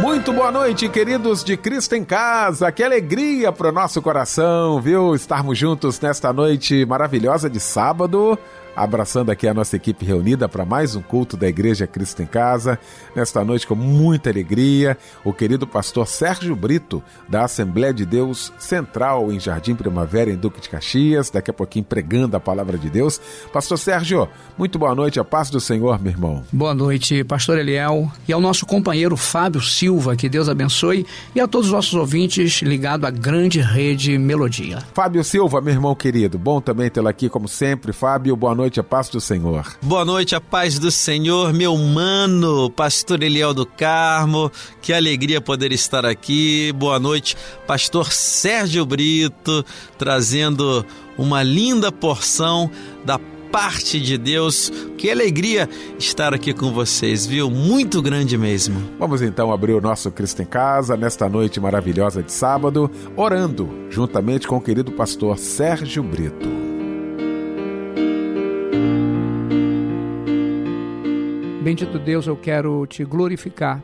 Muito boa noite, queridos de Cristo em Casa. Que alegria para o nosso coração, viu? Estarmos juntos nesta noite maravilhosa de sábado abraçando aqui a nossa equipe reunida para mais um culto da Igreja Cristo em Casa. Nesta noite, com muita alegria, o querido pastor Sérgio Brito, da Assembleia de Deus Central em Jardim Primavera, em Duque de Caxias, daqui a pouquinho pregando a palavra de Deus. Pastor Sérgio, muito boa noite, a paz do Senhor, meu irmão. Boa noite, pastor Eliel, e ao nosso companheiro Fábio Silva, que Deus abençoe, e a todos os nossos ouvintes ligados à grande rede Melodia. Fábio Silva, meu irmão querido, bom também tê-lo aqui, como sempre. Fábio, boa noite noite, a paz do Senhor. Boa noite, a paz do Senhor, meu mano, pastor Eliel do Carmo. Que alegria poder estar aqui. Boa noite, pastor Sérgio Brito, trazendo uma linda porção da parte de Deus. Que alegria estar aqui com vocês, viu? Muito grande mesmo. Vamos então abrir o nosso Cristo em Casa nesta noite maravilhosa de sábado, orando juntamente com o querido pastor Sérgio Brito. Bendito Deus, eu quero te glorificar.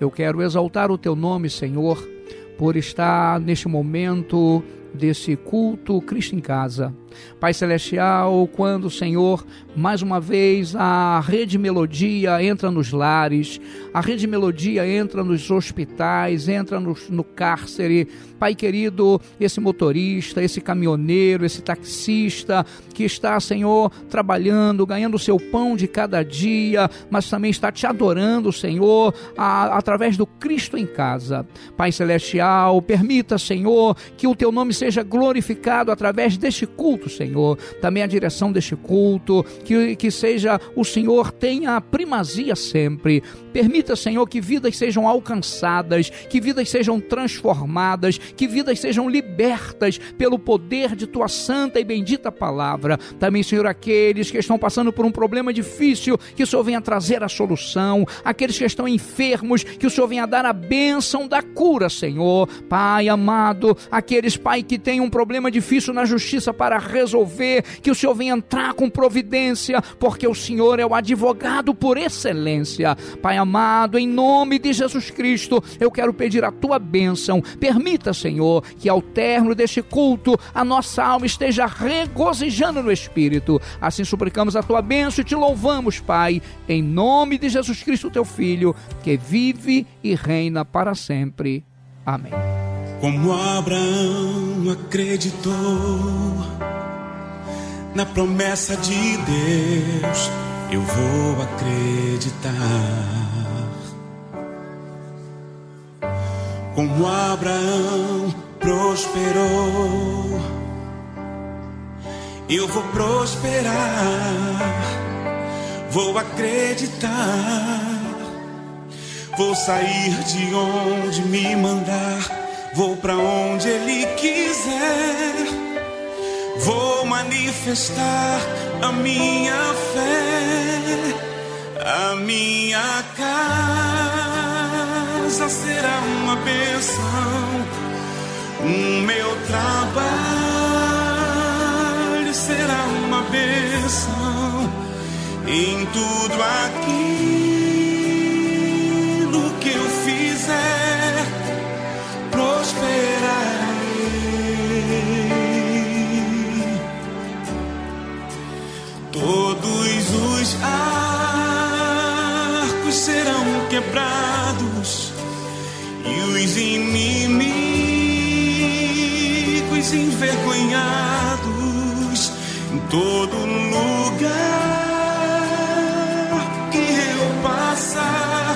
Eu quero exaltar o teu nome, Senhor, por estar neste momento desse culto Cristo em casa. Pai Celestial, quando, Senhor, mais uma vez a Rede Melodia entra nos lares, a Rede Melodia entra nos hospitais, entra no, no cárcere. Pai querido, esse motorista, esse caminhoneiro, esse taxista que está, Senhor, trabalhando, ganhando o seu pão de cada dia, mas também está te adorando, Senhor, a, através do Cristo em casa. Pai Celestial, permita, Senhor, que o teu nome seja glorificado através deste culto culto, Senhor, também a direção deste culto, que, que seja o Senhor tenha a primazia sempre. Permita, Senhor, que vidas sejam alcançadas, que vidas sejam transformadas, que vidas sejam libertas pelo poder de tua santa e bendita palavra. Também, Senhor, aqueles que estão passando por um problema difícil, que o Senhor venha trazer a solução. Aqueles que estão enfermos, que o Senhor venha dar a bênção da cura, Senhor. Pai amado, aqueles, Pai, que têm um problema difícil na justiça para resolver, que o Senhor venha entrar com providência, porque o Senhor é o advogado por excelência. Pai amado, em nome de Jesus Cristo, eu quero pedir a tua bênção. Permita, Senhor, que ao término deste culto a nossa alma esteja regozijando no Espírito. Assim suplicamos a tua bênção e te louvamos, Pai, em nome de Jesus Cristo, teu Filho, que vive e reina para sempre. Amém. Como Abraão acreditou na promessa de Deus, eu vou acreditar. Como Abraão prosperou, eu vou prosperar, vou acreditar. Vou sair de onde me mandar, vou para onde Ele quiser vou manifestar a minha fé, a minha casa será uma bênção, o meu trabalho será uma bênção em tudo aquilo que eu fizer prosperar. Os arcos serão quebrados e os inimigos envergonhados em todo lugar que eu passar,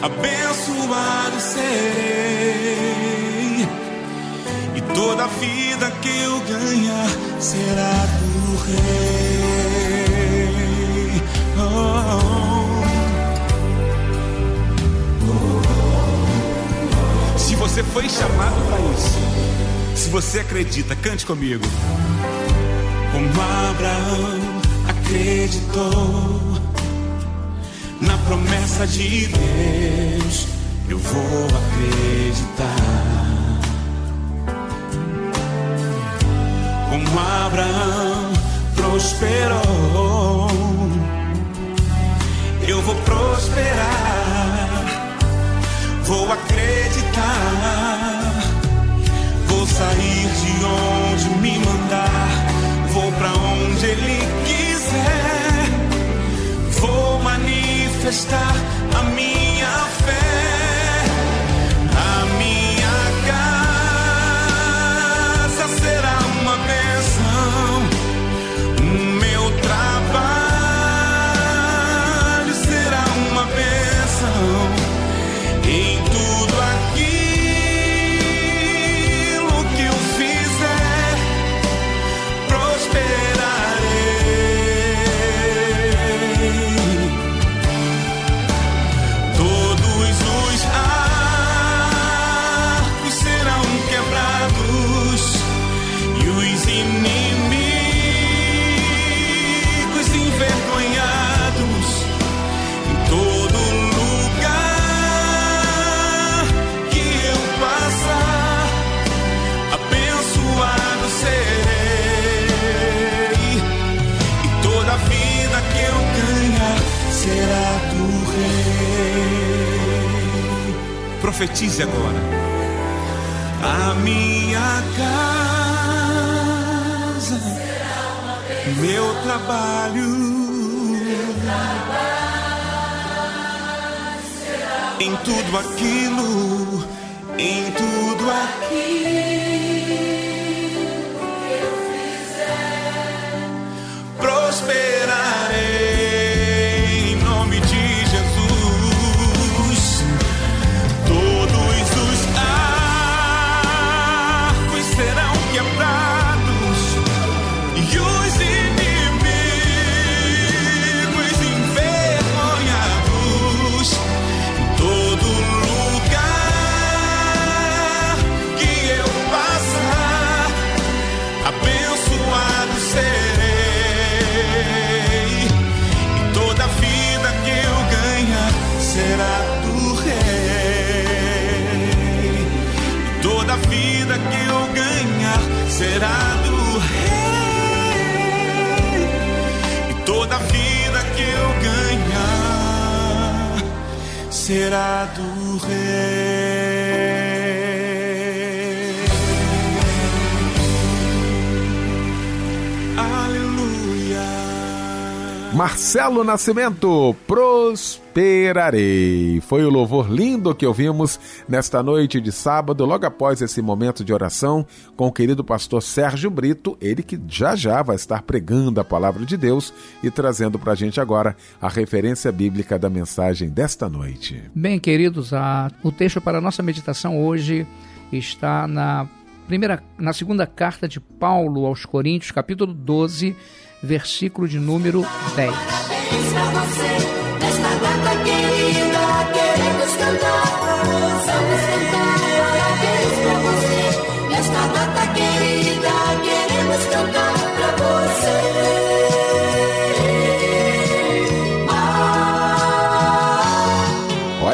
abençoado serei e toda a vida que eu ganhar será do rei. Se você foi chamado para isso, se você acredita, cante comigo. Como Abraão acreditou na promessa de Deus, eu vou acreditar. Como Abraão prosperou, eu vou prosperar, vou acreditar, vou sair de onde me mandar, vou para onde Ele quiser, vou manifestar a minha fé. Profetize agora. A minha casa, meu trabalho. Em tudo aquilo, em tudo aquilo. Marcelo Nascimento, prosperarei. Foi o louvor lindo que ouvimos nesta noite de sábado, logo após esse momento de oração com o querido pastor Sérgio Brito, ele que já já vai estar pregando a palavra de Deus e trazendo para a gente agora a referência bíblica da mensagem desta noite. Bem, queridos, a, o texto para a nossa meditação hoje está na primeira, na segunda carta de Paulo aos Coríntios, capítulo 12 versículo de número 10.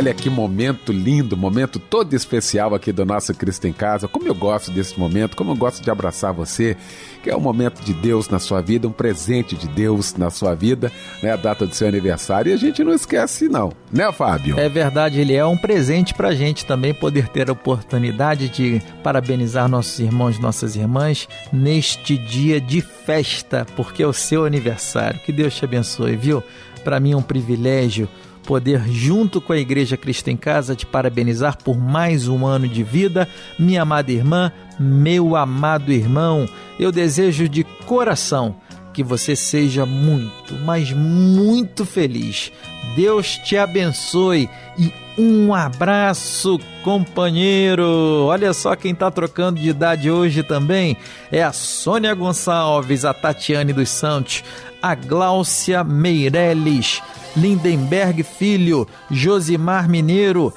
Olha que momento lindo, momento todo especial aqui do nosso Cristo em Casa. Como eu gosto desse momento, como eu gosto de abraçar você, que é um momento de Deus na sua vida, um presente de Deus na sua vida, né? A data do seu aniversário. E a gente não esquece, não, né, Fábio? É verdade, ele é um presente pra gente também poder ter a oportunidade de parabenizar nossos irmãos nossas irmãs neste dia de festa, porque é o seu aniversário. Que Deus te abençoe, viu? Para mim é um privilégio poder, junto com a Igreja Cristo em Casa, te parabenizar por mais um ano de vida. Minha amada irmã, meu amado irmão, eu desejo de coração que você seja muito, mas muito feliz. Deus te abençoe e um abraço, companheiro. Olha só quem está trocando de idade hoje também é a Sônia Gonçalves, a Tatiane dos Santos, a Gláucia Meirelles, Lindenberg Filho, Josimar Mineiro,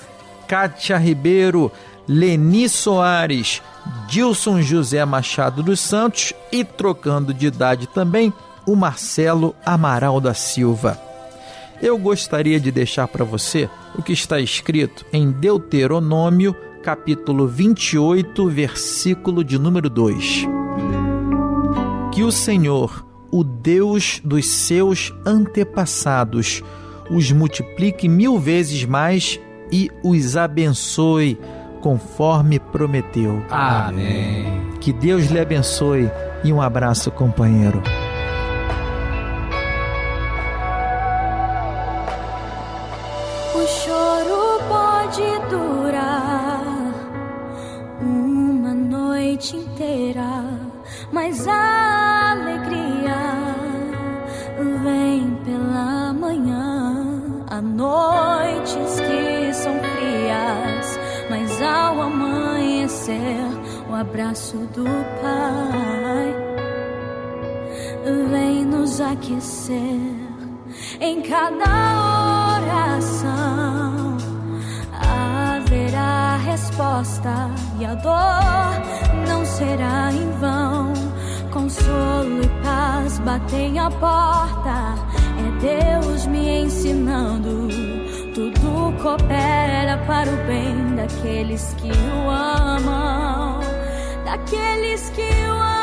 Kátia Ribeiro, Leni Soares, Dilson José Machado dos Santos e trocando de idade também, o Marcelo Amaral da Silva. Eu gostaria de deixar para você o que está escrito em Deuteronômio, capítulo 28, versículo de número 2. Que o Senhor, o Deus dos seus antepassados, os multiplique mil vezes mais e os abençoe conforme prometeu. Amém. Que Deus lhe abençoe e um abraço, companheiro. O choro pode durar uma noite inteira, mas a ao amanhecer, o abraço do Pai vem nos aquecer em cada oração. Haverá resposta e a dor não será em vão. Consolo e paz batem a porta. É Deus me ensinando. Tudo coopera para o bem daqueles que o amam. Daqueles que o amam.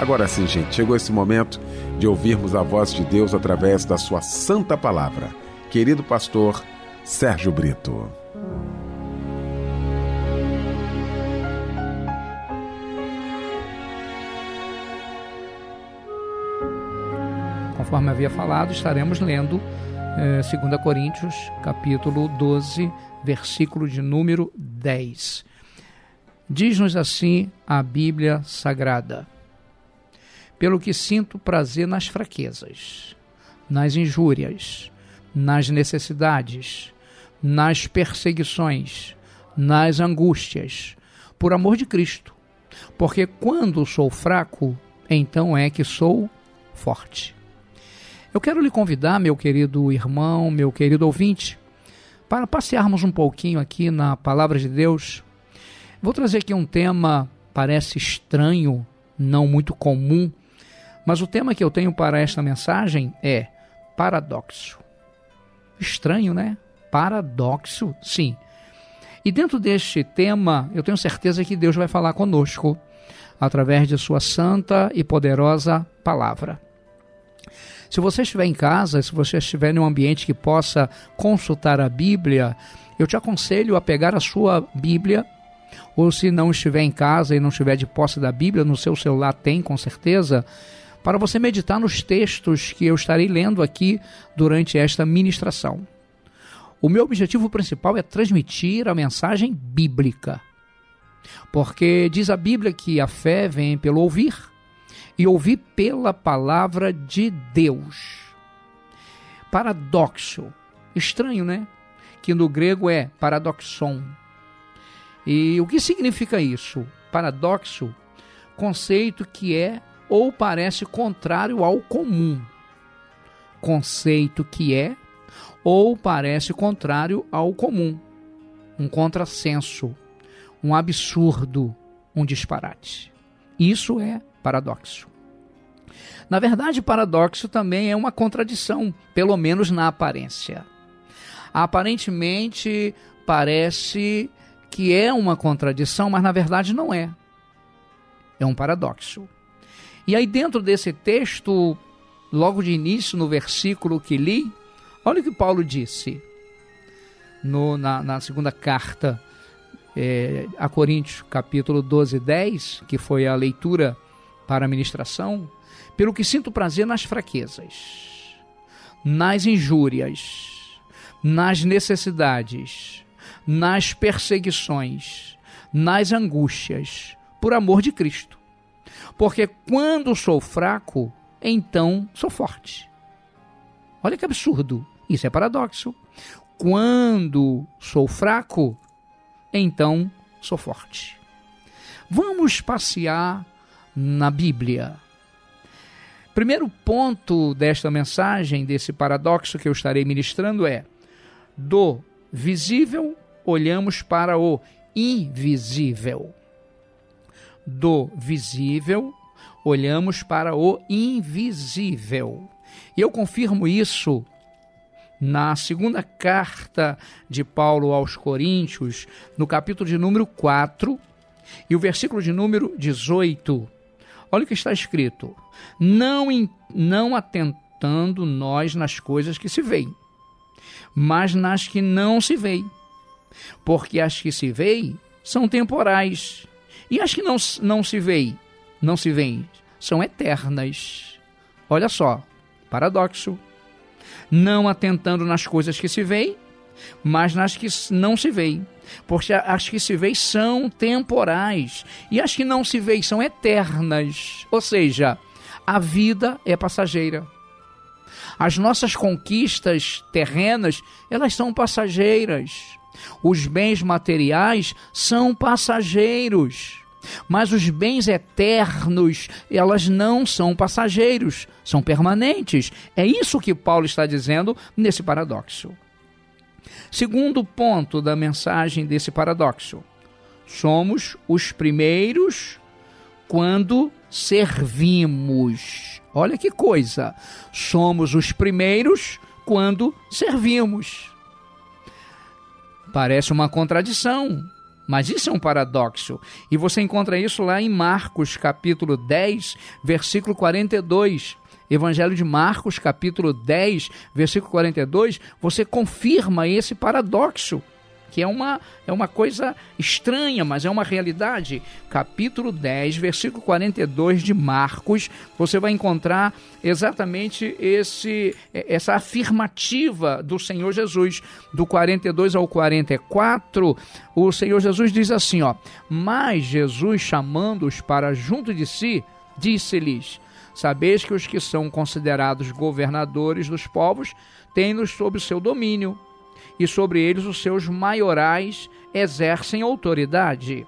Agora sim, gente, chegou esse momento de ouvirmos a voz de Deus através da sua santa palavra. Querido pastor Sérgio Brito. Conforme havia falado, estaremos lendo eh, 2 Coríntios, capítulo 12, versículo de número 10. Diz-nos assim a Bíblia Sagrada: Pelo que sinto prazer nas fraquezas, nas injúrias, nas necessidades, nas perseguições, nas angústias, por amor de Cristo. Porque quando sou fraco, então é que sou forte. Eu quero lhe convidar, meu querido irmão, meu querido ouvinte, para passearmos um pouquinho aqui na palavra de Deus, vou trazer aqui um tema parece estranho, não muito comum, mas o tema que eu tenho para esta mensagem é paradoxo. Estranho, né? Paradoxo, sim. E dentro deste tema, eu tenho certeza que Deus vai falar conosco através de Sua santa e poderosa palavra. Se você estiver em casa, se você estiver em um ambiente que possa consultar a Bíblia, eu te aconselho a pegar a sua Bíblia, ou se não estiver em casa e não estiver de posse da Bíblia, no seu celular tem com certeza, para você meditar nos textos que eu estarei lendo aqui durante esta ministração. O meu objetivo principal é transmitir a mensagem bíblica. Porque diz a Bíblia que a fé vem pelo ouvir e ouvir pela palavra de Deus. Paradoxo. Estranho, né? Que no grego é paradoxon. E o que significa isso? Paradoxo, conceito que é ou parece contrário ao comum. Conceito que é ou parece contrário ao comum. Um contrassenso, um absurdo, um disparate. Isso é paradoxo. Na verdade, paradoxo também é uma contradição, pelo menos na aparência. Aparentemente parece que é uma contradição, mas na verdade não é. É um paradoxo. E aí, dentro desse texto, logo de início, no versículo que li, olha o que Paulo disse no, na, na segunda carta é, a Coríntios, capítulo 12, 10, que foi a leitura para a ministração, pelo que sinto prazer nas fraquezas, nas injúrias, nas necessidades, nas perseguições, nas angústias, por amor de Cristo. Porque quando sou fraco, então sou forte. Olha que absurdo. Isso é paradoxo. Quando sou fraco, então sou forte. Vamos passear na Bíblia. Primeiro ponto desta mensagem, desse paradoxo que eu estarei ministrando é: do visível olhamos para o invisível. Do visível olhamos para o invisível. E eu confirmo isso na segunda carta de Paulo aos Coríntios, no capítulo de número 4 e o versículo de número 18. Olha o que está escrito: Não, não atentando nós nas coisas que se veem, mas nas que não se veem. Porque as que se veem são temporais, e as que não, não se veem, não se veem, são eternas. Olha só, paradoxo não atentando nas coisas que se veem, mas nas que não se veem. Porque as que se veem são temporais e as que não se veem são eternas. Ou seja, a vida é passageira. As nossas conquistas terrenas, elas são passageiras. Os bens materiais são passageiros. Mas os bens eternos, elas não são passageiros, são permanentes. É isso que Paulo está dizendo nesse paradoxo. Segundo ponto da mensagem desse paradoxo: somos os primeiros quando servimos. Olha que coisa! Somos os primeiros quando servimos. Parece uma contradição, mas isso é um paradoxo. E você encontra isso lá em Marcos, capítulo 10, versículo 42. Evangelho de Marcos, capítulo 10, versículo 42, você confirma esse paradoxo que é uma, é uma coisa estranha, mas é uma realidade. Capítulo 10, versículo 42 de Marcos, você vai encontrar exatamente esse, essa afirmativa do Senhor Jesus. Do 42 ao 44, o Senhor Jesus diz assim: ó, Mas Jesus, chamando-os para junto de si, disse-lhes: Sabeis que os que são considerados governadores dos povos têm-nos sob seu domínio e sobre eles os seus maiorais exercem autoridade.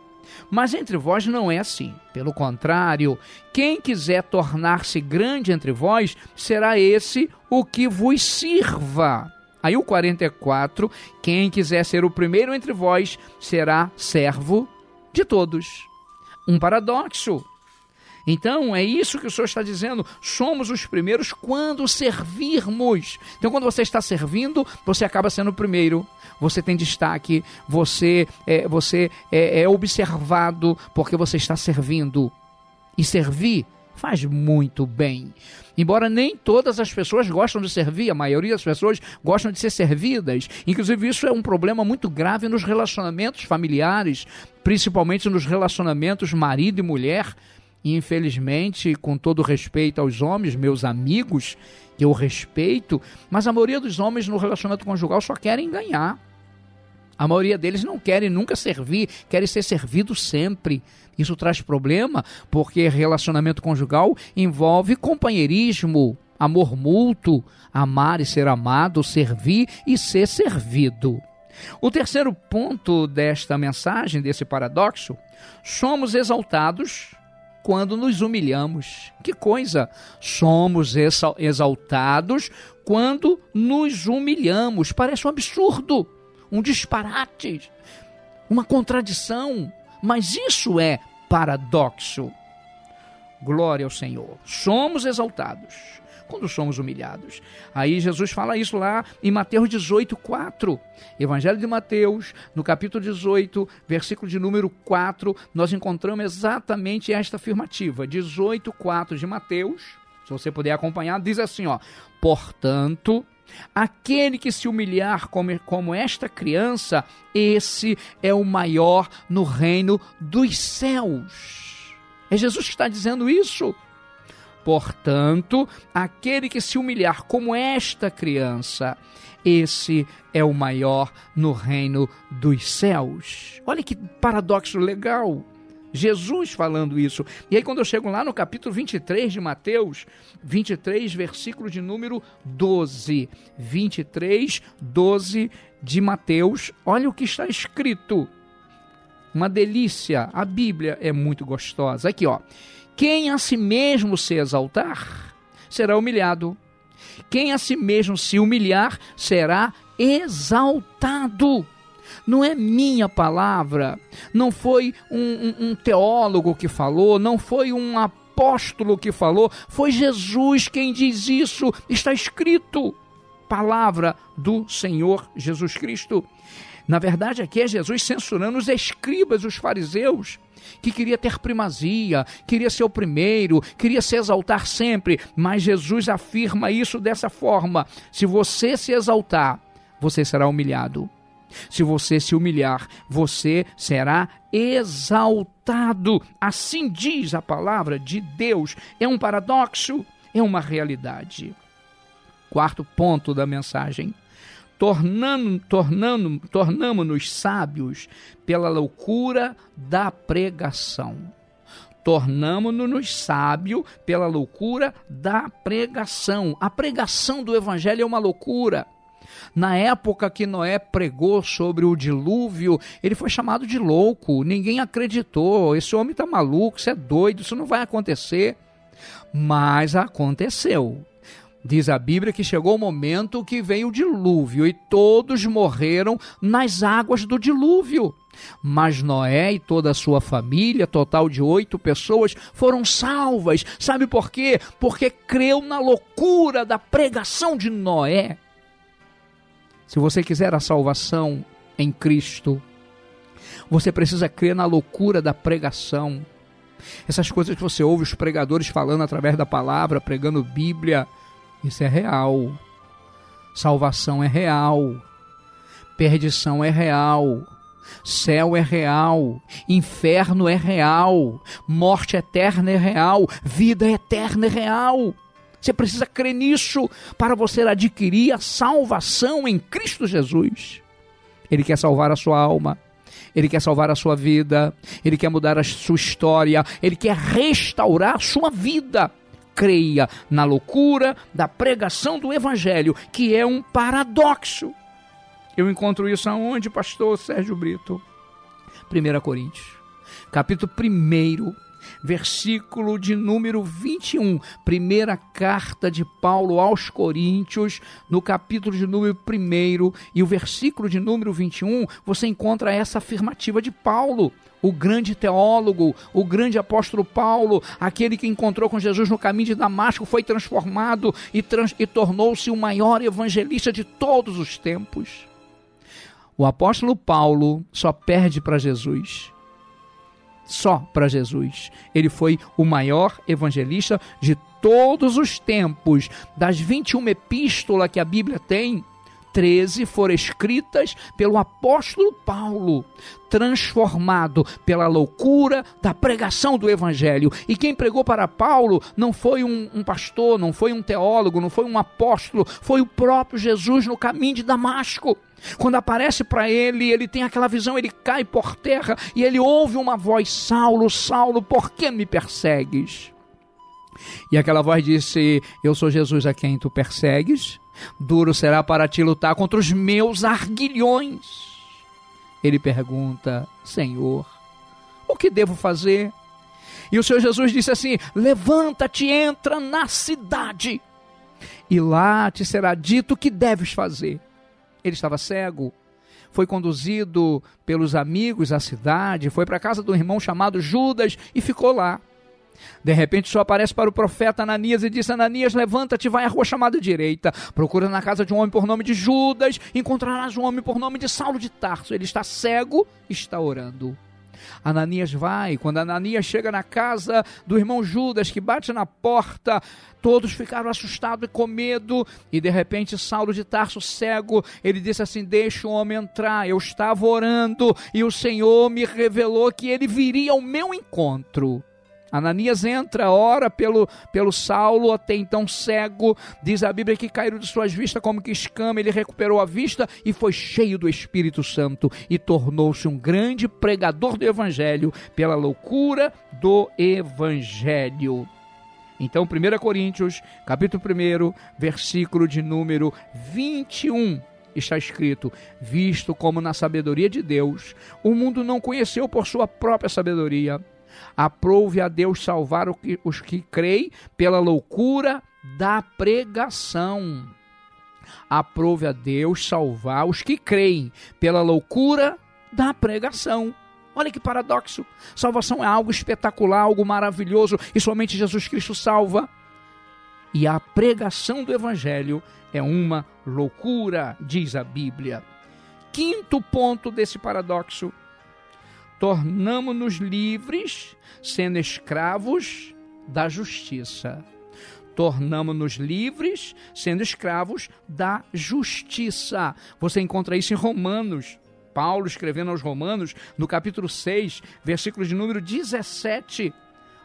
Mas entre vós não é assim. Pelo contrário, quem quiser tornar-se grande entre vós, será esse o que vos sirva. Aí o 44, quem quiser ser o primeiro entre vós será servo de todos. Um paradoxo. Então é isso que o Senhor está dizendo. Somos os primeiros quando servirmos. Então, quando você está servindo, você acaba sendo o primeiro. Você tem destaque, você é, você é, é observado porque você está servindo. E servir faz muito bem. Embora nem todas as pessoas gostam de servir, a maioria das pessoas gostam de ser servidas. Inclusive, isso é um problema muito grave nos relacionamentos familiares, principalmente nos relacionamentos marido e mulher. E infelizmente, com todo respeito aos homens, meus amigos, que eu respeito, mas a maioria dos homens no relacionamento conjugal só querem ganhar. A maioria deles não querem nunca servir, querem ser servidos sempre. Isso traz problema, porque relacionamento conjugal envolve companheirismo, amor mútuo, amar e ser amado, servir e ser servido. O terceiro ponto desta mensagem, desse paradoxo, somos exaltados quando nos humilhamos. Que coisa! Somos exaltados quando nos humilhamos. Parece um absurdo, um disparate, uma contradição, mas isso é paradoxo. Glória ao Senhor. Somos exaltados quando somos humilhados. Aí Jesus fala isso lá em Mateus 18, 4. Evangelho de Mateus, no capítulo 18, versículo de número 4, nós encontramos exatamente esta afirmativa. 18, 4 de Mateus, se você puder acompanhar, diz assim: ó, portanto. Aquele que se humilhar como, como esta criança, esse é o maior no reino dos céus. É Jesus que está dizendo isso. Portanto, aquele que se humilhar como esta criança, esse é o maior no reino dos céus. Olha que paradoxo legal. Jesus falando isso. E aí, quando eu chego lá no capítulo 23 de Mateus, 23, versículo de número 12. 23, 12 de Mateus, olha o que está escrito. Uma delícia. A Bíblia é muito gostosa. Aqui, ó. Quem a si mesmo se exaltar, será humilhado. Quem a si mesmo se humilhar, será exaltado. Não é minha palavra, não foi um, um, um teólogo que falou, não foi um apóstolo que falou, foi Jesus quem diz isso, está escrito. Palavra do Senhor Jesus Cristo. Na verdade, aqui é Jesus censurando os escribas, os fariseus, que queria ter primazia, queria ser o primeiro, queria se exaltar sempre, mas Jesus afirma isso dessa forma: se você se exaltar, você será humilhado. Se você se humilhar, você será exaltado. Assim diz a palavra de Deus. É um paradoxo, é uma realidade. Quarto ponto da mensagem tornando, tornando, tornamos-nos sábios pela loucura da pregação. Tornamos-nos sábios pela loucura da pregação. A pregação do evangelho é uma loucura. Na época que Noé pregou sobre o dilúvio, ele foi chamado de louco. Ninguém acreditou. Esse homem está maluco, isso é doido, isso não vai acontecer. Mas aconteceu. Diz a Bíblia que chegou o momento que veio o dilúvio e todos morreram nas águas do dilúvio. Mas Noé e toda a sua família, total de oito pessoas, foram salvas. Sabe por quê? Porque creu na loucura da pregação de Noé. Se você quiser a salvação em Cristo, você precisa crer na loucura da pregação. Essas coisas que você ouve os pregadores falando através da palavra, pregando Bíblia, isso é real. Salvação é real. Perdição é real. Céu é real, inferno é real, morte eterna é real, vida eterna é real. Você precisa crer nisso para você adquirir a salvação em Cristo Jesus. Ele quer salvar a sua alma, ele quer salvar a sua vida, ele quer mudar a sua história, ele quer restaurar a sua vida creia na loucura da pregação do evangelho, que é um paradoxo. Eu encontro isso aonde, pastor Sérgio Brito? 1 Coríntios, capítulo 1, versículo de número 21, primeira carta de Paulo aos Coríntios, no capítulo de número 1 e o versículo de número 21, você encontra essa afirmativa de Paulo o grande teólogo, o grande apóstolo Paulo, aquele que encontrou com Jesus no caminho de Damasco, foi transformado e, trans, e tornou-se o maior evangelista de todos os tempos. O apóstolo Paulo só perde para Jesus só para Jesus. Ele foi o maior evangelista de todos os tempos. Das 21 epístolas que a Bíblia tem, 13 foram escritas pelo apóstolo Paulo, transformado pela loucura da pregação do evangelho. E quem pregou para Paulo não foi um, um, pastor, não foi um teólogo, não foi um apóstolo, foi o próprio Jesus no caminho de Damasco. Quando aparece para ele, ele tem aquela visão, ele cai por terra e ele ouve uma voz: Saulo, Saulo, por que me persegues? E aquela voz disse: Eu sou Jesus a quem tu persegues. Duro será para ti lutar contra os meus arguilhões. Ele pergunta: Senhor, o que devo fazer? E o Senhor Jesus disse assim: Levanta-te, entra na cidade, e lá te será dito o que deves fazer. Ele estava cego, foi conduzido pelos amigos à cidade, foi para a casa do irmão chamado Judas e ficou lá. De repente só aparece para o profeta Ananias e diz: Ananias, levanta-te, vai à rua chamada direita. Procura na casa de um homem por nome de Judas, encontrarás um homem por nome de Saulo de Tarso. Ele está cego, está orando. Ananias vai. Quando Ananias chega na casa do irmão Judas, que bate na porta, todos ficaram assustados e com medo. E de repente, Saulo de Tarso, cego, ele disse assim: Deixa o homem entrar. Eu estava orando e o Senhor me revelou que ele viria ao meu encontro. Ananias entra, ora pelo, pelo Saulo, até então cego. Diz a Bíblia que caiu de suas vistas como que escama. Ele recuperou a vista e foi cheio do Espírito Santo e tornou-se um grande pregador do Evangelho pela loucura do Evangelho. Então, 1 Coríntios, capítulo 1, versículo de número 21 está escrito: Visto como na sabedoria de Deus, o mundo não conheceu por sua própria sabedoria, Aprove a Deus salvar os que creem pela loucura da pregação. Aprove a Deus salvar os que creem pela loucura da pregação. Olha que paradoxo. Salvação é algo espetacular, algo maravilhoso e somente Jesus Cristo salva. E a pregação do Evangelho é uma loucura, diz a Bíblia. Quinto ponto desse paradoxo tornamos-nos livres, sendo escravos da justiça. Tornamos-nos livres, sendo escravos da justiça. Você encontra isso em Romanos. Paulo escrevendo aos Romanos, no capítulo 6, versículo de número 17.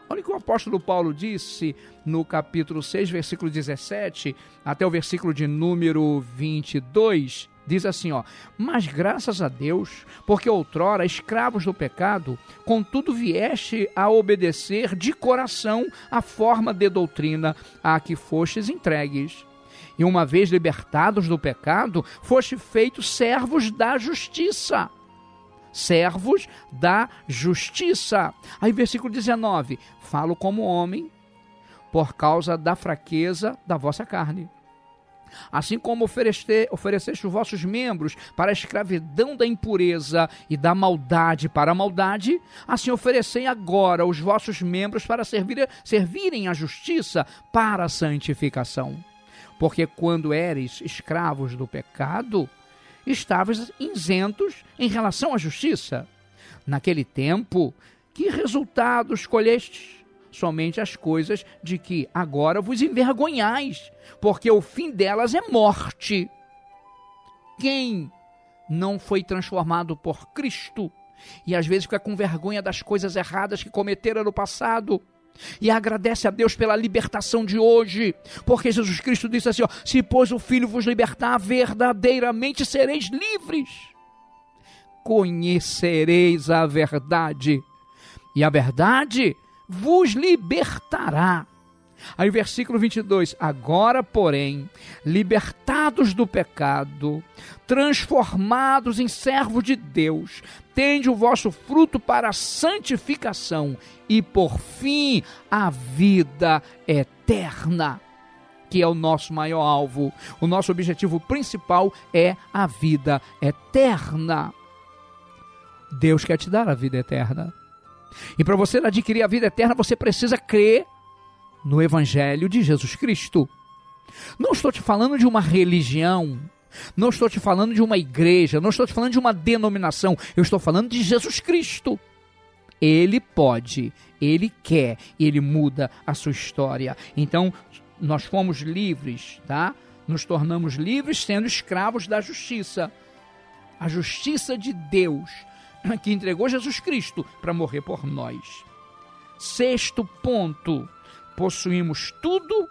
Olha o que o apóstolo Paulo disse no capítulo 6, versículo 17, até o versículo de número 22 diz assim, ó: "Mas graças a Deus, porque outrora escravos do pecado, contudo vieste a obedecer de coração a forma de doutrina a que fostes entregues." E uma vez libertados do pecado, foste feitos servos da justiça servos da justiça. Aí, versículo 19: Falo como homem, por causa da fraqueza da vossa carne. Assim como ofereceste, ofereceste os vossos membros para a escravidão da impureza e da maldade para a maldade, assim oferecei agora os vossos membros para servir, servirem à justiça para a santificação. Porque quando eres escravos do pecado, estavas isentos em relação à justiça. Naquele tempo, que resultados colhestes? Somente as coisas de que agora vos envergonhais, porque o fim delas é morte. Quem não foi transformado por Cristo e às vezes fica com vergonha das coisas erradas que cometeram no passado? E agradece a Deus pela libertação de hoje, porque Jesus Cristo disse assim: ó, se pois o Filho vos libertar, verdadeiramente sereis livres. Conhecereis a verdade, e a verdade vos libertará. Aí, versículo 22: Agora, porém, libertados do pecado, transformados em servos de Deus, tende o vosso fruto para a santificação e, por fim, a vida eterna que é o nosso maior alvo. O nosso objetivo principal é a vida eterna. Deus quer te dar a vida eterna. E para você adquirir a vida eterna, você precisa crer no Evangelho de Jesus Cristo. Não estou te falando de uma religião, não estou te falando de uma igreja, não estou te falando de uma denominação, eu estou falando de Jesus Cristo. Ele pode, ele quer, ele muda a sua história. Então, nós fomos livres, tá? Nos tornamos livres sendo escravos da justiça. A justiça de Deus, que entregou Jesus Cristo para morrer por nós. Sexto ponto: possuímos tudo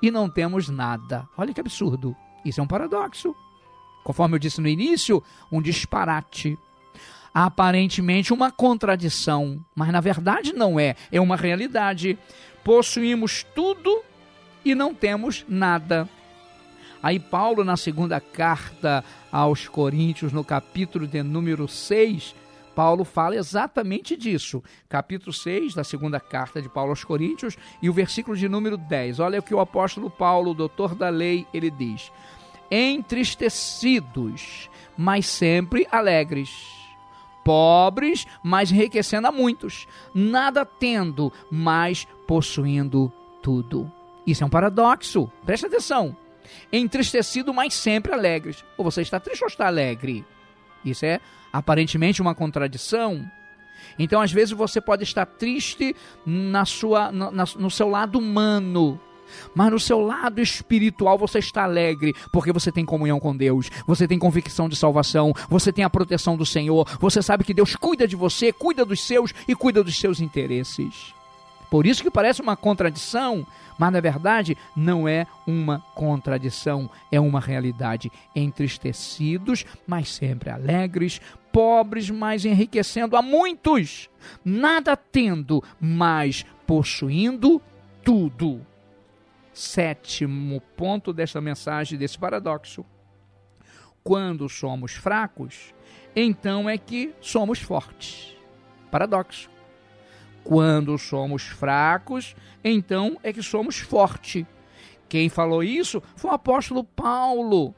e não temos nada. Olha que absurdo. Isso é um paradoxo. Conforme eu disse no início, um disparate. Aparentemente uma contradição, mas na verdade não é, é uma realidade. Possuímos tudo e não temos nada. Aí Paulo na segunda carta aos Coríntios, no capítulo de número 6, Paulo fala exatamente disso. Capítulo 6 da segunda carta de Paulo aos Coríntios e o versículo de número 10. Olha o que o apóstolo Paulo, doutor da lei, ele diz: Entristecidos, mas sempre alegres. Pobres, mas enriquecendo a muitos. Nada tendo, mas possuindo tudo. Isso é um paradoxo. Preste atenção. Entristecido, mas sempre alegres. Ou você está triste ou está alegre? Isso é aparentemente uma contradição. Então, às vezes, você pode estar triste na sua, na, no seu lado humano, mas no seu lado espiritual você está alegre, porque você tem comunhão com Deus, você tem convicção de salvação, você tem a proteção do Senhor, você sabe que Deus cuida de você, cuida dos seus e cuida dos seus interesses. Por isso que parece uma contradição, mas na verdade não é uma contradição, é uma realidade. Entristecidos, mas sempre alegres, pobres, mas enriquecendo a muitos, nada tendo, mas possuindo tudo. Sétimo ponto desta mensagem, desse paradoxo. Quando somos fracos, então é que somos fortes. Paradoxo. Quando somos fracos, então é que somos fortes. Quem falou isso foi o apóstolo Paulo.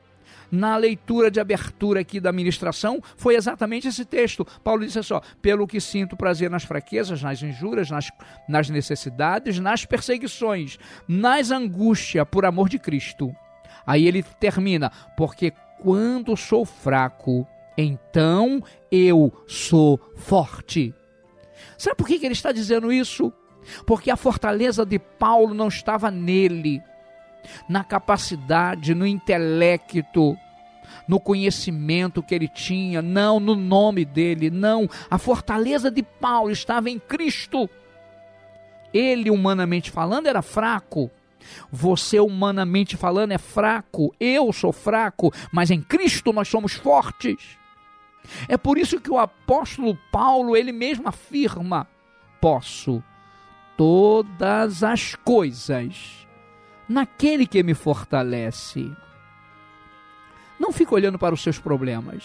Na leitura de abertura aqui da ministração, foi exatamente esse texto. Paulo disse só: pelo que sinto prazer nas fraquezas, nas injúrias, nas, nas necessidades, nas perseguições, nas angústias, por amor de Cristo. Aí ele termina: porque quando sou fraco, então eu sou forte. Sabe por que, ele está dizendo isso? Porque a fortaleza de Paulo não estava nele, na capacidade, no intelecto, no conhecimento que ele tinha, não no nome dele, não. A fortaleza de Paulo estava em Cristo. Ele, humanamente falando, era fraco. Você, humanamente falando, é fraco. Eu sou fraco, mas em Cristo nós somos fortes. É por isso que o apóstolo Paulo, ele mesmo afirma: posso todas as coisas naquele que me fortalece. Não fique olhando para os seus problemas.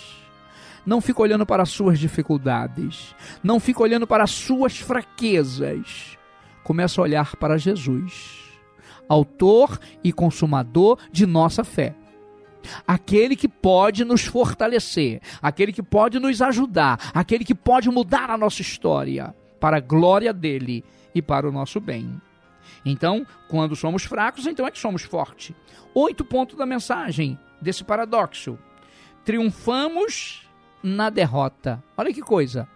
Não fique olhando para as suas dificuldades. Não fique olhando para as suas fraquezas. Comece a olhar para Jesus, autor e consumador de nossa fé aquele que pode nos fortalecer, aquele que pode nos ajudar, aquele que pode mudar a nossa história para a glória dele e para o nosso bem. Então, quando somos fracos, então é que somos fortes. Oito pontos da mensagem desse paradoxo. Triunfamos na derrota. Olha que coisa.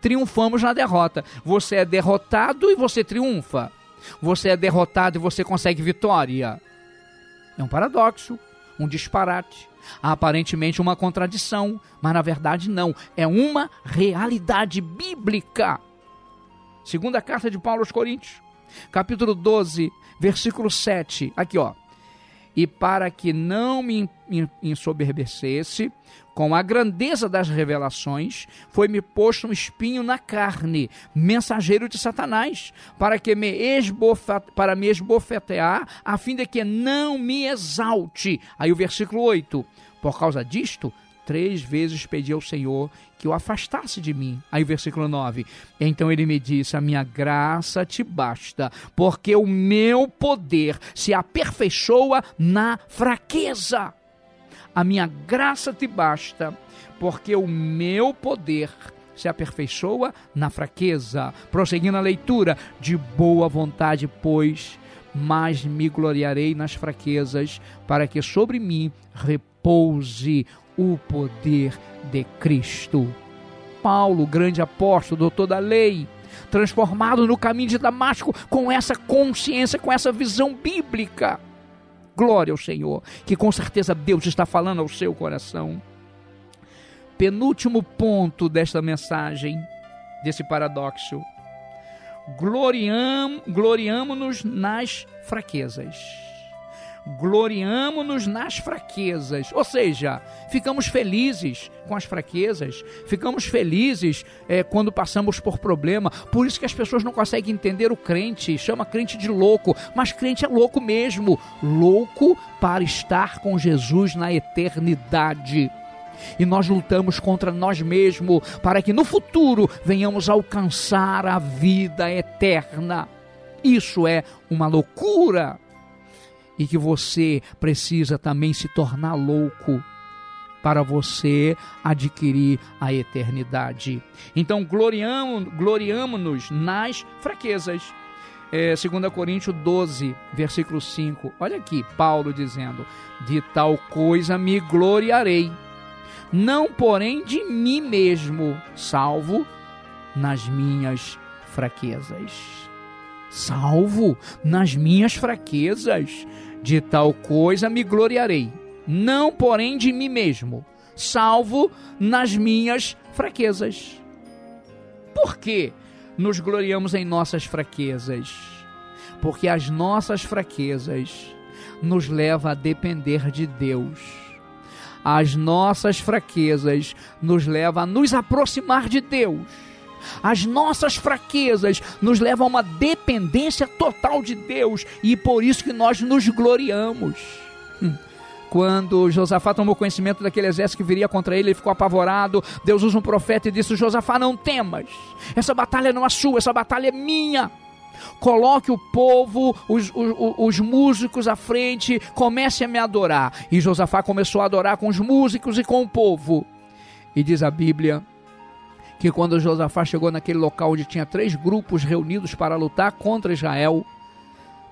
Triunfamos na derrota. Você é derrotado e você triunfa. Você é derrotado e você consegue vitória. É um paradoxo um disparate, aparentemente uma contradição, mas na verdade não, é uma realidade bíblica. Segunda carta de Paulo aos Coríntios, capítulo 12, versículo 7. Aqui, ó. E para que não me ensoberbecesse com a grandeza das revelações, foi-me posto um espinho na carne, mensageiro de Satanás, para que me para me esbofetear, a fim de que não me exalte. Aí o versículo 8. Por causa disto, três vezes pedi ao Senhor que o afastasse de mim. Aí, versículo 9: Então ele me disse: A minha graça te basta, porque o meu poder se aperfeiçoa na fraqueza. A minha graça te basta, porque o meu poder se aperfeiçoa na fraqueza. Prosseguindo a leitura, de boa vontade, pois, mas me gloriarei nas fraquezas, para que sobre mim repouse o poder de Cristo. Paulo, grande apóstolo, doutor da lei, transformado no caminho de Damasco com essa consciência, com essa visão bíblica. Glória ao Senhor, que com certeza Deus está falando ao seu coração. Penúltimo ponto desta mensagem, desse paradoxo. Gloriam, gloriamo-nos nas fraquezas gloriamo-nos nas fraquezas, ou seja, ficamos felizes com as fraquezas, ficamos felizes é, quando passamos por problema. Por isso que as pessoas não conseguem entender o crente, chama crente de louco, mas crente é louco mesmo, louco para estar com Jesus na eternidade. E nós lutamos contra nós mesmos para que no futuro venhamos alcançar a vida eterna. Isso é uma loucura e que você precisa também se tornar louco para você adquirir a eternidade. Então, gloriamo-nos gloriamo nas fraquezas. É, 2 Coríntios 12, versículo 5. Olha aqui, Paulo dizendo: De tal coisa me gloriarei, não porém de mim mesmo, salvo nas minhas fraquezas. Salvo nas minhas fraquezas de tal coisa me gloriarei, não porém de mim mesmo, salvo nas minhas fraquezas. Por que nos gloriamos em nossas fraquezas? Porque as nossas fraquezas nos levam a depender de Deus. As nossas fraquezas nos levam a nos aproximar de Deus as nossas fraquezas nos levam a uma dependência total de Deus e por isso que nós nos gloriamos. Hum. Quando Josafá tomou conhecimento daquele exército que viria contra ele, ele ficou apavorado. Deus usa um profeta e disse: Josafá, não temas, essa batalha não é sua, essa batalha é minha coloque o povo, os, os, os, músicos à frente, comece a me adorar. E Josafá começou a adorar com os músicos e com o povo. E diz a Bíblia que quando Josafá chegou naquele local onde tinha três grupos reunidos para lutar contra Israel,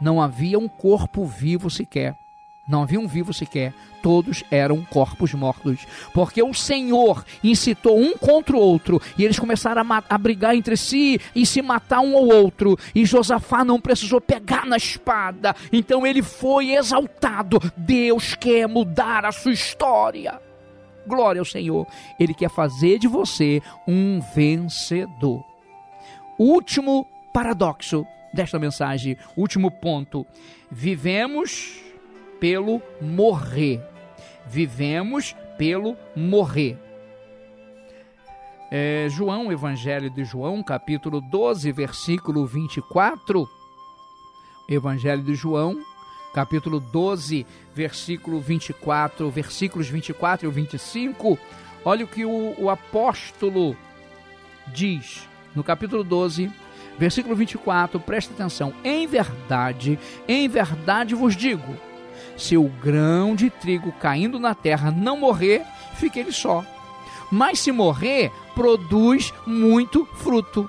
não havia um corpo vivo sequer. Não havia um vivo sequer, todos eram corpos mortos, porque o Senhor incitou um contra o outro, e eles começaram a, a, brigar entre si e se matar um ao outro, e Josafá não precisou pegar na espada, então ele foi exaltado. Deus quer mudar a sua história. Glória ao Senhor. Ele quer fazer de você um vencedor. Último paradoxo desta mensagem, último ponto. Vivemos pelo morrer. Vivemos pelo morrer. É, João, Evangelho de João, capítulo 12, versículo 24. Evangelho de João, capítulo 12, versículo 24, versículos 24 e 25. Olha o que o, o apóstolo diz no capítulo 12, versículo 24, presta atenção. Em verdade, em verdade vos digo: se o grão de trigo caindo na terra não morrer, fica ele só. Mas se morrer, produz muito fruto.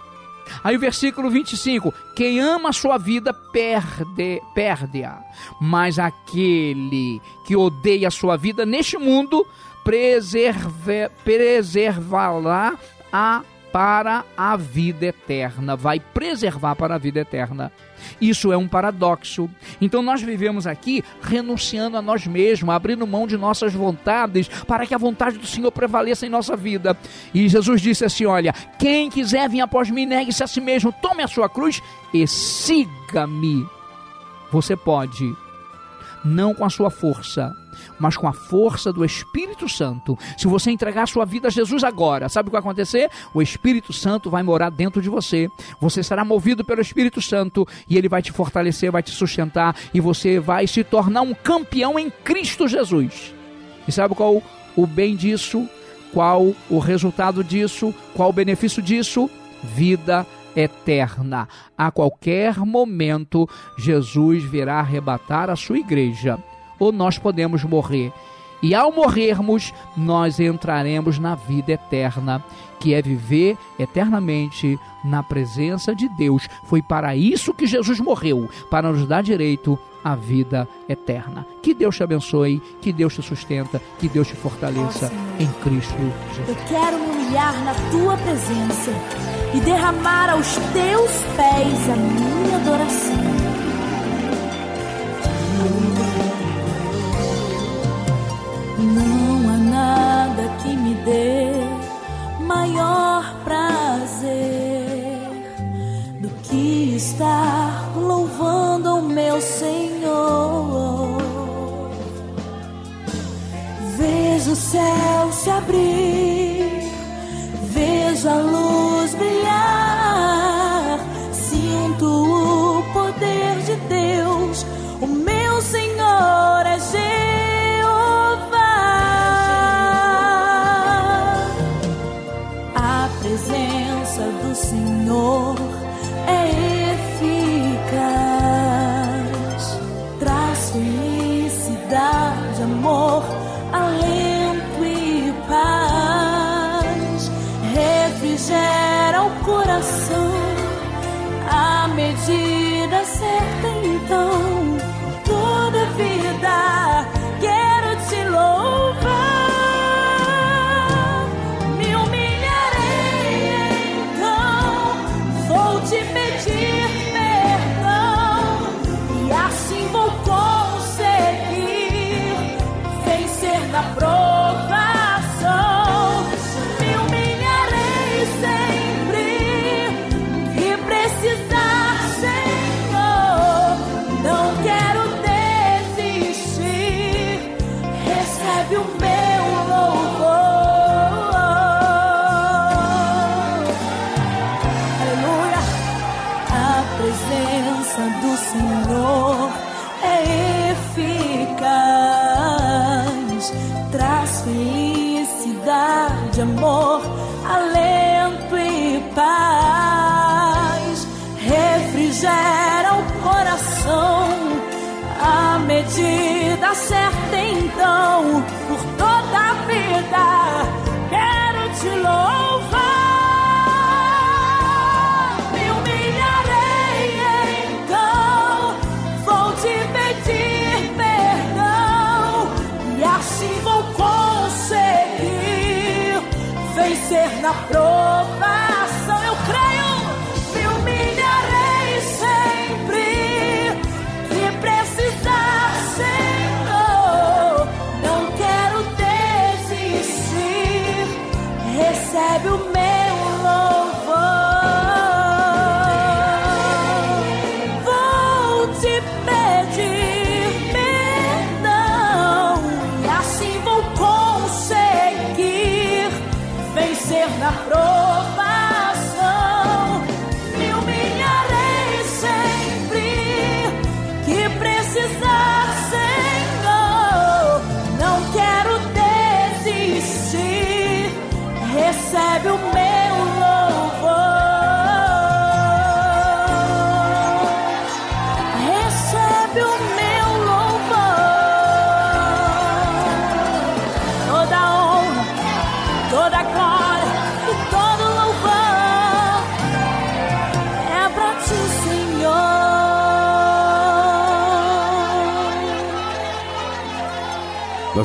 Aí o versículo 25: Quem ama a sua vida perde, perde-a, mas aquele que odeia a sua vida neste mundo preservá-la a para a vida eterna, vai preservar para a vida eterna. Isso é um paradoxo. Então nós vivemos aqui renunciando a nós mesmos, abrindo mão de nossas vontades para que a vontade do Senhor prevaleça em nossa vida. E Jesus disse assim: Olha, quem quiser vir após mim, negue-se a si mesmo, tome a sua cruz e siga-me. Você pode não com a sua força, mas com a força do Espírito Santo. Se você entregar sua vida a Jesus agora, sabe o que vai acontecer? O Espírito Santo vai morar dentro de você. Você será movido pelo Espírito Santo e ele vai te fortalecer, vai te sustentar e você vai se tornar um campeão em Cristo Jesus. E sabe qual o bem disso? Qual o resultado disso? Qual o benefício disso? Vida eterna. A qualquer momento, Jesus virá arrebatar a sua igreja ou nós podemos morrer. E ao morrermos, nós entraremos na vida eterna, que é viver eternamente na presença de Deus. Foi para isso que Jesus morreu, para nos dar direito à vida eterna. Que Deus te abençoe, que Deus te sustenta, que Deus te fortaleça oh, em Cristo Jesus. Eu quero me humilhar na tua presença e derramar aos teus pés a minha adoração. Não há nada que me dê maior prazer do que estar louvando o meu Senhor. Vejo o céu se abrir,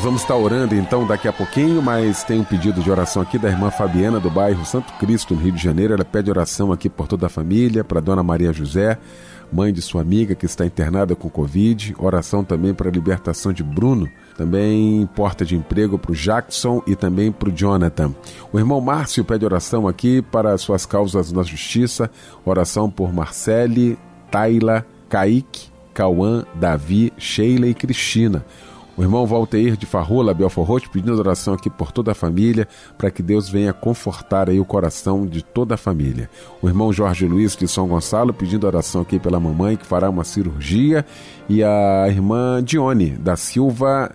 Vamos estar orando então daqui a pouquinho, mas tem um pedido de oração aqui da irmã Fabiana do bairro Santo Cristo, no Rio de Janeiro. Ela pede oração aqui por toda a família, para dona Maria José, mãe de sua amiga que está internada com Covid. Oração também para a libertação de Bruno, também porta de emprego para o Jackson e também para o Jonathan. O irmão Márcio pede oração aqui para suas causas na justiça. Oração por Marcele, Taila, Kaique, Cauã, Davi, Sheila e Cristina. O irmão Valteir de Farrola, Belfor Roxo, pedindo oração aqui por toda a família, para que Deus venha confortar aí o coração de toda a família. O irmão Jorge Luiz de São Gonçalo, pedindo oração aqui pela mamãe, que fará uma cirurgia. E a irmã Dione da Silva,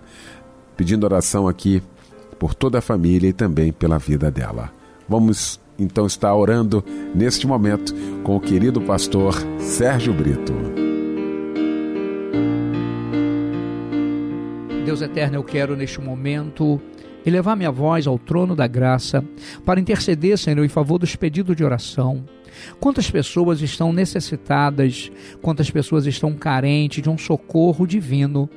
pedindo oração aqui por toda a família e também pela vida dela. Vamos então estar orando neste momento com o querido pastor Sérgio Brito. Deus eterno, eu quero neste momento elevar minha voz ao trono da graça para interceder, Senhor, em favor dos pedidos de oração Quantas pessoas estão necessitadas, quantas pessoas estão carentes de um socorro divino.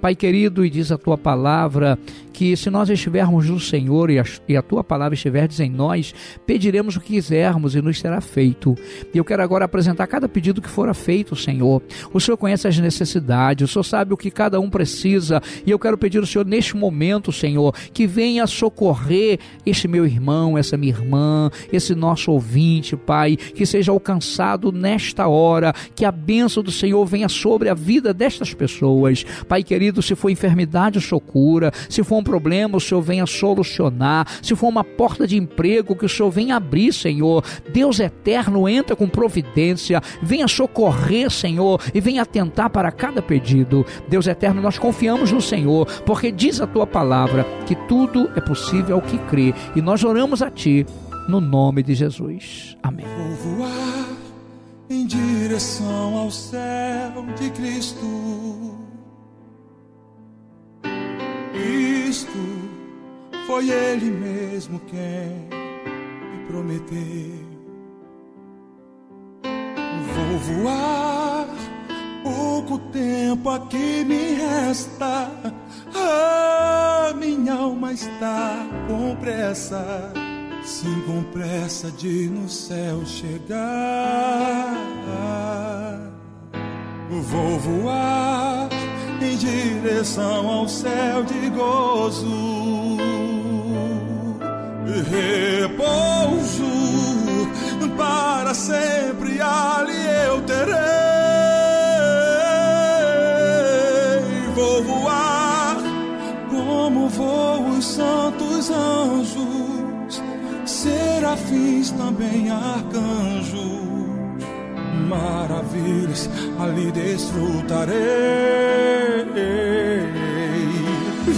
Pai querido, e diz a tua palavra que se nós estivermos no Senhor e a, e a tua palavra estiverdes em nós, pediremos o que quisermos e nos será feito. E eu quero agora apresentar cada pedido que fora feito, Senhor. O Senhor conhece as necessidades, o Senhor sabe o que cada um precisa, e eu quero pedir ao Senhor neste momento, Senhor, que venha socorrer este meu irmão, essa minha irmã, esse nosso ouvinte, Pai, que seja alcançado nesta hora, que a bênção do Senhor venha sobre a vida destas pessoas. Pai querido, se for enfermidade, o Senhor cura, se for um problema, o Senhor venha solucionar, se for uma porta de emprego, que o Senhor venha abrir, Senhor. Deus eterno, entra com providência, venha socorrer, Senhor, e venha atentar para cada pedido. Deus eterno, nós confiamos no Senhor, porque diz a tua palavra que tudo é possível ao que crê, e nós oramos a ti no nome de Jesus. Amém. Vou voar em direção ao céu de Cristo. Foi Ele mesmo quem me prometeu. Vou voar, pouco tempo aqui me resta. A minha alma está com pressa Sim, com pressa de no céu chegar. Vou voar em direção ao céu de gozo. Repouso para sempre ali eu terei. Vou voar como voam os santos anjos serafins, também arcanjos. Maravilhas ali desfrutarei.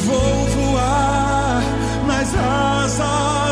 Vou nas asas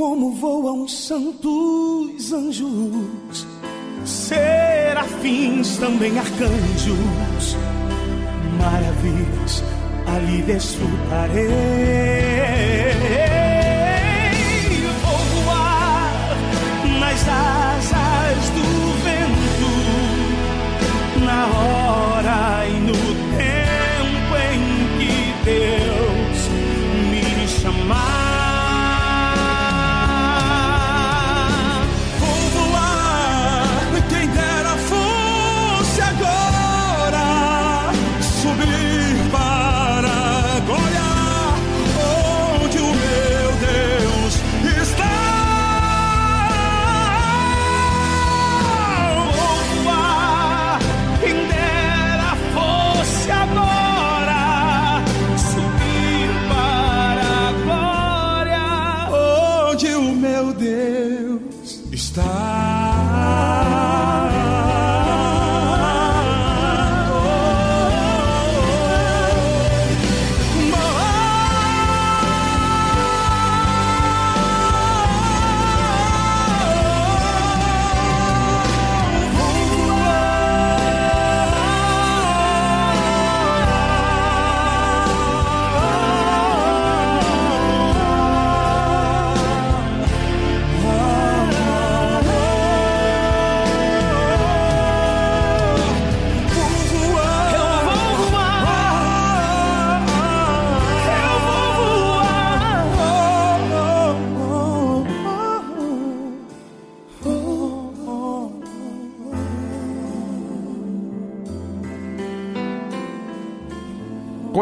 como voam santos anjos, serafins também arcanjos, maravilhas ali desfrutarei.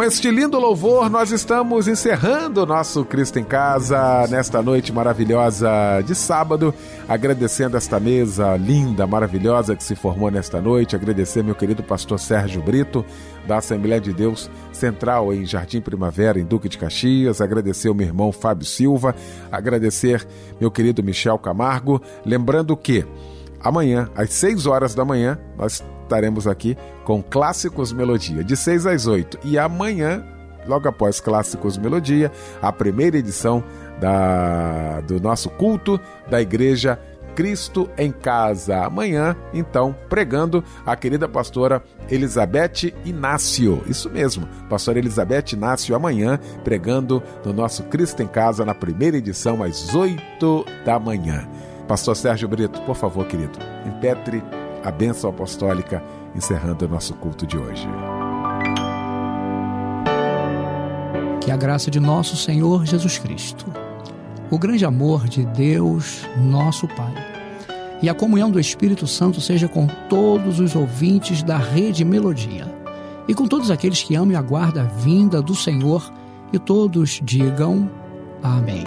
Este lindo louvor, nós estamos encerrando o nosso Cristo em Casa nesta noite maravilhosa de sábado. Agradecendo esta mesa linda, maravilhosa que se formou nesta noite. Agradecer meu querido pastor Sérgio Brito, da Assembleia de Deus Central em Jardim Primavera, em Duque de Caxias. Agradecer o meu irmão Fábio Silva. Agradecer meu querido Michel Camargo. Lembrando que amanhã, às 6 horas da manhã, nós estaremos aqui com Clássicos Melodia, de 6 às 8. E amanhã, logo após Clássicos Melodia, a primeira edição da, do nosso culto da Igreja Cristo em Casa. Amanhã, então, pregando a querida pastora Elizabeth Inácio. Isso mesmo, pastora Elizabeth Inácio, amanhã, pregando no nosso Cristo em Casa, na primeira edição, às 8 da manhã. Pastor Sérgio Brito, por favor, querido, impetre a bênção apostólica, encerrando o nosso culto de hoje. Que a graça de nosso Senhor Jesus Cristo, o grande amor de Deus, nosso Pai, e a comunhão do Espírito Santo seja com todos os ouvintes da Rede Melodia e com todos aqueles que amam e aguardam a vinda do Senhor, e todos digam amém.